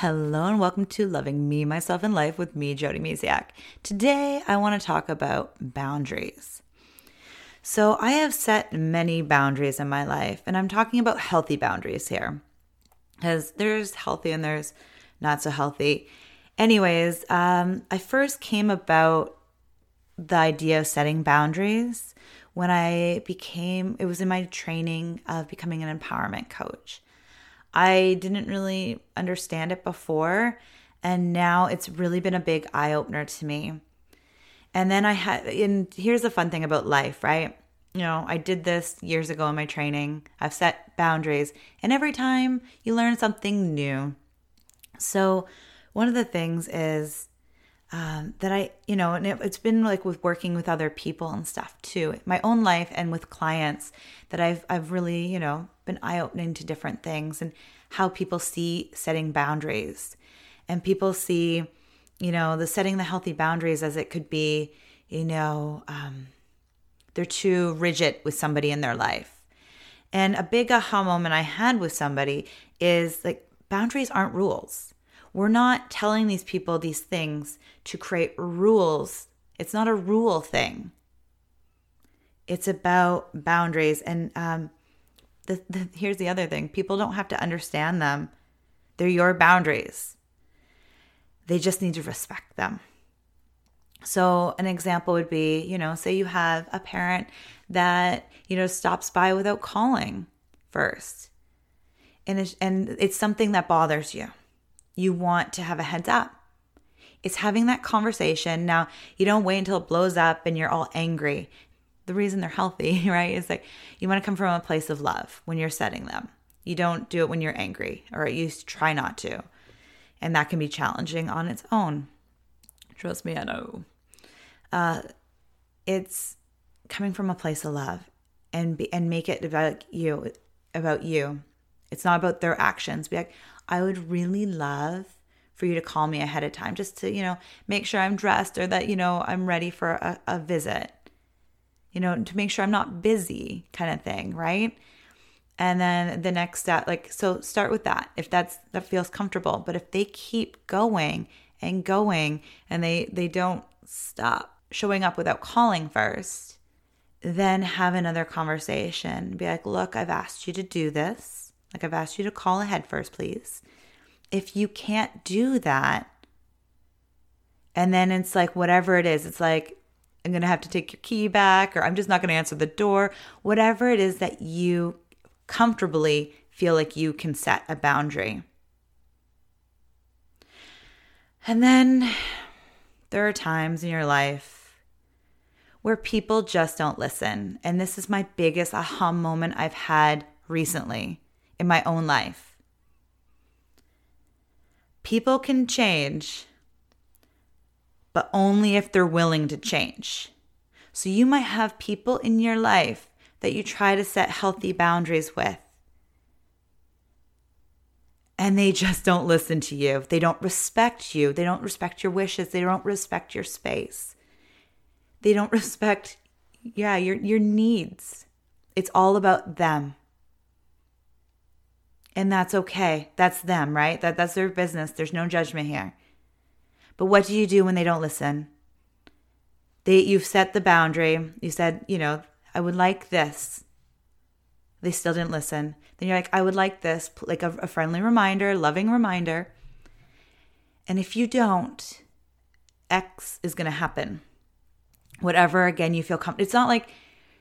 Hello and welcome to Loving Me, Myself, and Life with me, Jody Misiak. Today, I want to talk about boundaries. So, I have set many boundaries in my life, and I'm talking about healthy boundaries here because there's healthy and there's not so healthy. Anyways, um, I first came about the idea of setting boundaries when I became, it was in my training of becoming an empowerment coach. I didn't really understand it before, and now it's really been a big eye opener to me. And then I had, and here's the fun thing about life, right? You know, I did this years ago in my training. I've set boundaries, and every time you learn something new. So, one of the things is um, that I, you know, and it, has been like with working with other people and stuff too, my own life and with clients that I've, I've really, you know, been eye opening to different things and how people see setting boundaries. And people see, you know, the setting the healthy boundaries as it could be, you know, um, they're too rigid with somebody in their life. And a big aha moment I had with somebody is like boundaries aren't rules we're not telling these people these things to create rules. It's not a rule thing. It's about boundaries. And um, the, the, here's the other thing people don't have to understand them, they're your boundaries. They just need to respect them. So, an example would be, you know, say you have a parent that, you know, stops by without calling first. And it's, and it's something that bothers you you want to have a heads up. It's having that conversation. Now, you don't wait until it blows up and you're all angry. The reason they're healthy, right, is like you want to come from a place of love when you're setting them. You don't do it when you're angry, or you try not to. And that can be challenging on its own. Trust me, I know. Uh, it's coming from a place of love and be, and make it about you, about you. It's not about their actions. Be like, I would really love for you to call me ahead of time just to, you know, make sure I'm dressed or that, you know, I'm ready for a, a visit, you know, to make sure I'm not busy kind of thing, right? And then the next step, like, so start with that if that's, that feels comfortable. But if they keep going and going and they, they don't stop showing up without calling first, then have another conversation. Be like, look, I've asked you to do this. Like I've asked you to call ahead first, please. If you can't do that, and then it's like whatever it is, it's like I'm going to have to take your key back, or I'm just not going to answer the door, whatever it is that you comfortably feel like you can set a boundary. And then there are times in your life where people just don't listen. And this is my biggest aha moment I've had recently in my own life. People can change, but only if they're willing to change. So you might have people in your life that you try to set healthy boundaries with. And they just don't listen to you. They don't respect you. They don't respect your wishes. They don't respect your space. They don't respect, yeah, your, your needs. It's all about them and that's okay. That's them, right? That that's their business. There's no judgment here. But what do you do when they don't listen? They you've set the boundary. You said, you know, I would like this. They still didn't listen. Then you're like, I would like this, like a, a friendly reminder, loving reminder. And if you don't, X is going to happen. Whatever, again, you feel comfortable. It's not like,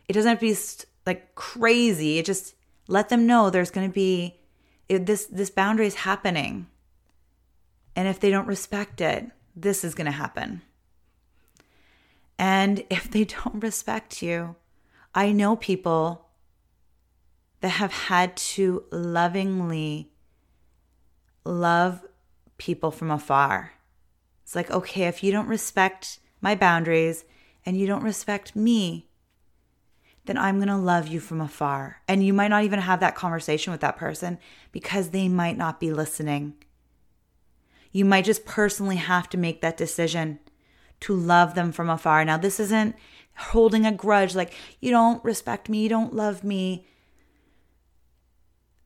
it doesn't have to be like crazy. It just let them know there's going to be it, this this boundary is happening. And if they don't respect it this is going to happen. And if they don't respect you i know people that have had to lovingly love people from afar. It's like okay if you don't respect my boundaries and you don't respect me then I'm going to love you from afar. And you might not even have that conversation with that person because they might not be listening. You might just personally have to make that decision to love them from afar. Now, this isn't holding a grudge like, you don't respect me, you don't love me.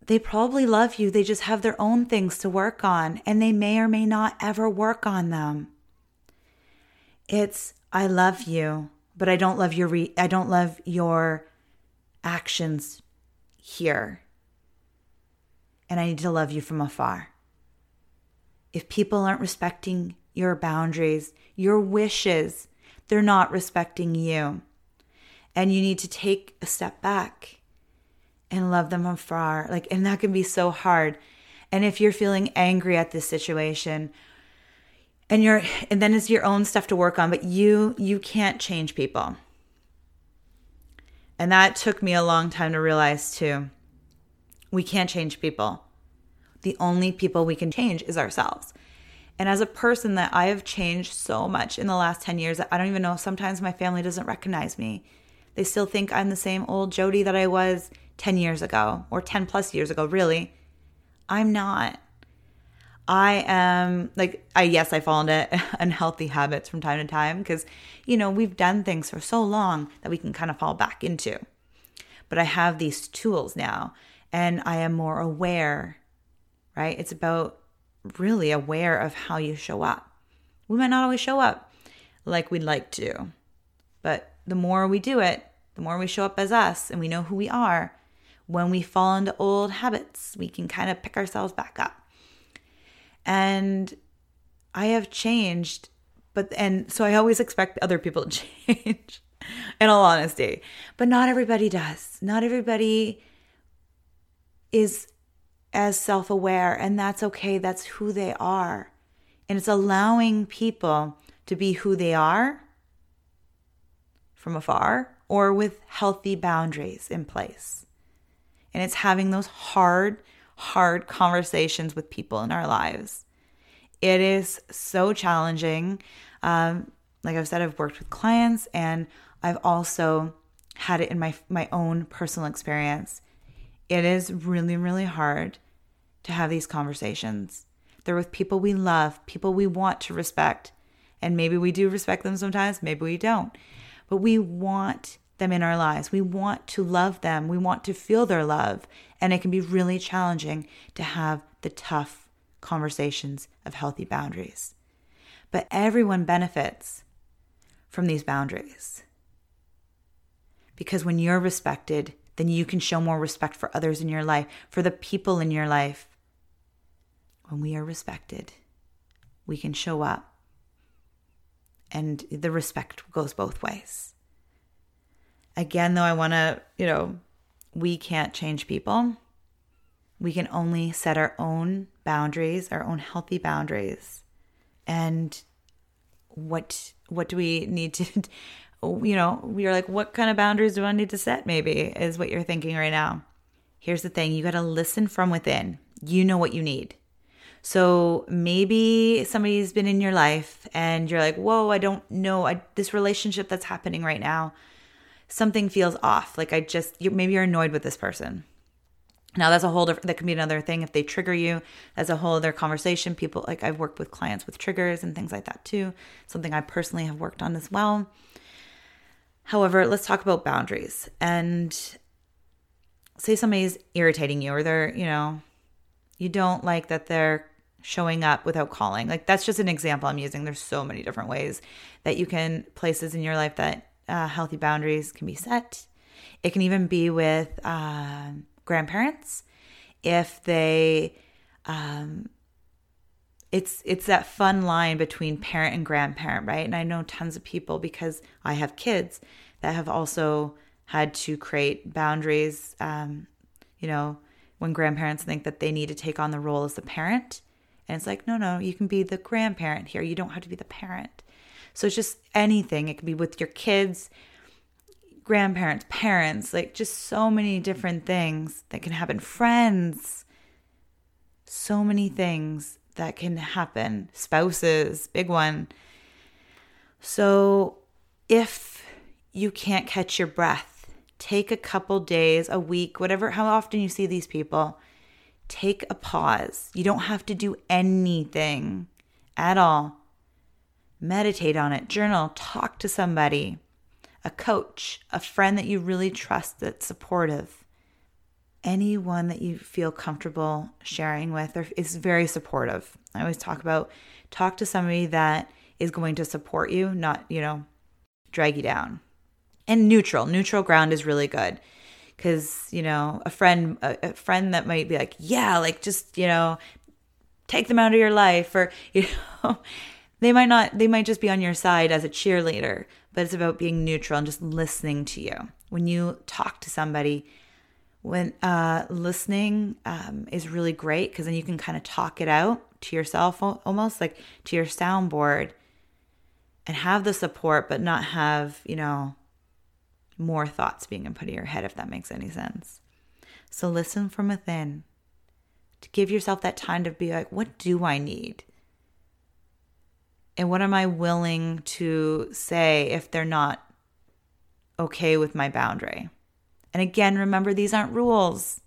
they probably love you. They just have their own things to work on, and they may or may not ever work on them. It's, I love you, but I don't love your, re- I don't love your actions here. And I need to love you from afar. If people aren't respecting your boundaries, your wishes, they're not respecting you. And you need to take a step back and love them from afar. Like, and that can be so hard. And if you're feeling angry at this situation, and you're and then it's your own stuff to work on, but you you can't change people. And that took me a long time to realize too. We can't change people. The only people we can change is ourselves. And as a person that I have changed so much in the last 10 years, I don't even know, sometimes my family doesn't recognize me. They still think I'm the same old Jody that I was 10 years ago or 10 plus years ago, really. I'm not. I am like, I yes, I fall into unhealthy habits from time to time because, you know, we've done things for so long that we can kind of fall back into. But I have these tools now and I am more aware, right? It's about really aware of how you show up. We might not always show up like we'd like to, but the more we do it, the more we show up as us and we know who we are, when we fall into old habits, we can kind of pick ourselves back up. And I have changed, but, and so I always expect other people to change, in all honesty. But not everybody does. Not everybody is as self aware, and that's okay. That's who they are. And it's allowing people to be who they are from afar or with healthy boundaries in place. And it's having those hard, hard conversations with people in our lives. It is so challenging. Um, like I've said, I've worked with clients and I've also had it in my my own personal experience. It is really, really hard to have these conversations. They're with people we love, people we want to respect. And maybe we do respect them sometimes, maybe we don't. But we want them in our lives. We want to love them. We want to feel their love. And it can be really challenging to have the tough conversations of healthy boundaries. But everyone benefits from these boundaries. Because when you're respected, then you can show more respect for others in your life, for the people in your life. When we are respected, we can show up. And the respect goes both ways. Again, though, I want to, you know, we can't change people. We can only set our own boundaries, our own healthy boundaries. And what what do we need to you know, we are like what kind of boundaries do I need to set maybe is what you're thinking right now. Here's the thing, you got to listen from within. You know what you need. So maybe somebody's been in your life and you're like, "Whoa, I don't know I, this relationship that's happening right now something feels off. Like I just, you, maybe you're annoyed with this person. Now that's a whole different, that can be another thing. If they trigger you, that's a whole other conversation. People, like I've worked with clients with triggers and things like that too. Something I personally have worked on as well. However, let's talk about boundaries and say somebody's irritating you or they're, you know, you don't like that they're showing up without calling. Like that's just an example I'm using. There's so many different ways that you can places in your life that uh, healthy boundaries can be set. It can even be with uh, grandparents if they. Um, it's it's that fun line between parent and grandparent, right? And I know tons of people because I have kids that have also had to create boundaries. Um, you know, when grandparents think that they need to take on the role as the parent, and it's like, no, no, you can be the grandparent here. You don't have to be the parent. So it's just anything. It could be with your kids, grandparents, parents, like just so many different things that can happen. Friends, so many things that can happen. Spouses, big one. So if you can't catch your breath, take a couple days, a week, whatever, how often you see these people, take a pause. You don't have to do anything at all meditate on it, journal, talk to somebody, a coach, a friend that you really trust that's supportive. anyone that you feel comfortable sharing with or is very supportive. I always talk about talk to somebody that is going to support you, not, you know, drag you down. And neutral, neutral ground is really good because you know a friend a, a, friend that might be like yeah like just you know take them out of your life or you know they might not they might just be on your side as a cheerleader but it's about being neutral and just listening to you. When you talk to somebody when uh, listening um, is really great because then you can kind of talk it out to yourself almost like to your soundboard and have the support but not have you know more thoughts being put in your head if that makes any sense. So listen from within. To give yourself that time to be like what do i need and what am i willing to say if they're not okay with my boundary and again, remember, these aren't rules.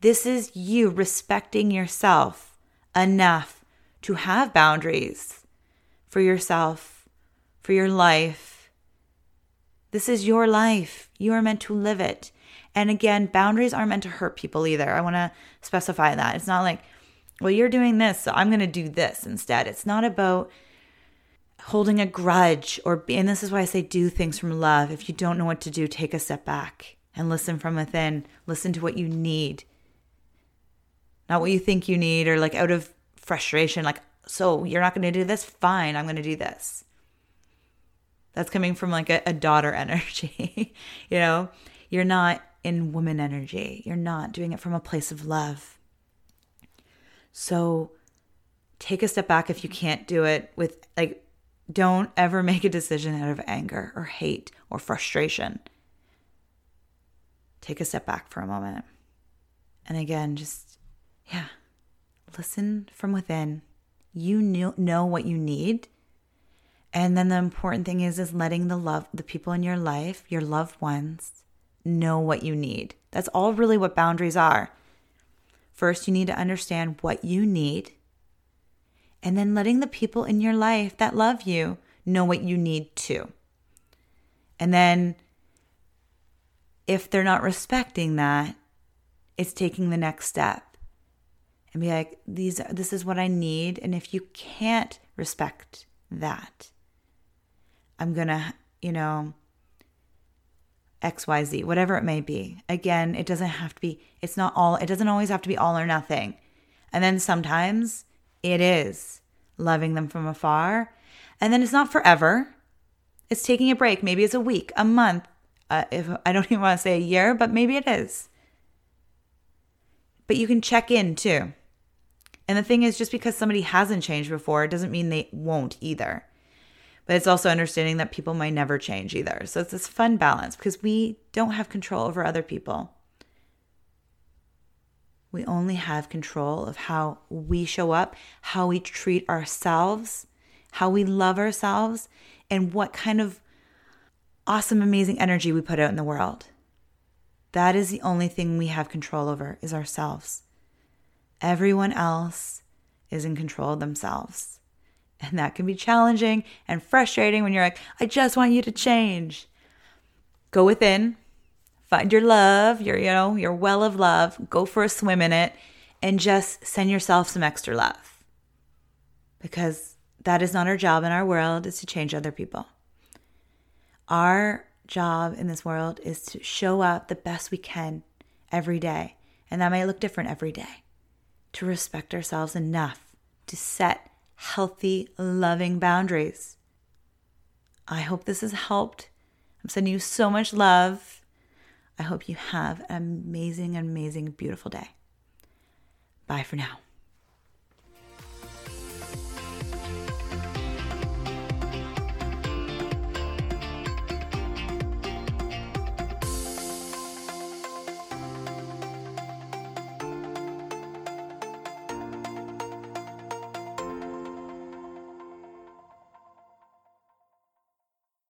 This is you respecting yourself enough to have boundaries for yourself, for your life. This is your life. You are meant to live it. And again, boundaries aren't meant to hurt people either. I want to specify that. It's not like, well, you're doing this, so I'm going to do this instead. It's not about holding a grudge or, and this is why I say do things from love. If you don't know what to do, take a step back and listen from within. Listen to what you need, not what you think you need, or like out of frustration, like, so you're not going to do this? Fine, I'm going to do this. That's coming from like a, a daughter energy. you know, you're not in woman energy, you're not doing it from a place of love. So take a step back if you can't do it with like, don't ever make a decision out of anger or hate or frustration take a step back for a moment. And again, just, yeah, listen from within. You know know what you need. And then the important thing is is letting the love the people in your life, your loved ones, know what you need. That's all really what boundaries are. First, you need to understand what you need. And then letting the people in your life that love you know what you need too. And then if they're not respecting that, it's taking the next step and be like, these, this is what I need. And if you can't respect that, I'm to, you know, XYZ, whatever it may be. Again, it doesn't have to be, it's not all, it doesn't always have to be all or nothing. And then sometimes it is loving them from afar. And then it's not forever. It's taking a break. Maybe it's a week, a month, uh, if I don't even want to say a year, but maybe it is. But you can check in too. And the thing is, just because somebody hasn't changed before, it doesn't mean they won't either. But it's also understanding that people might never change either. So it's this fun balance because we don't have control over other people. We only have control of how we show up, how we treat ourselves, how we love ourselves, and what kind of awesome, amazing energy we put out in the world. That is the only thing we have control over is ourselves. Everyone else is in control of themselves. And that can be challenging and frustrating when you're like, I just want you to change. Go within, find your love, your, you know, your well of love, go for a swim in it, and just send yourself some extra love. Because that is not our job in our world, is to change other people. Our job in this world is to show up the best we can every day. And that might look different every day. To respect ourselves enough to set healthy, loving boundaries. I hope this has helped. I'm sending you so much love. I hope you have an amazing, amazing, beautiful day. Bye for now.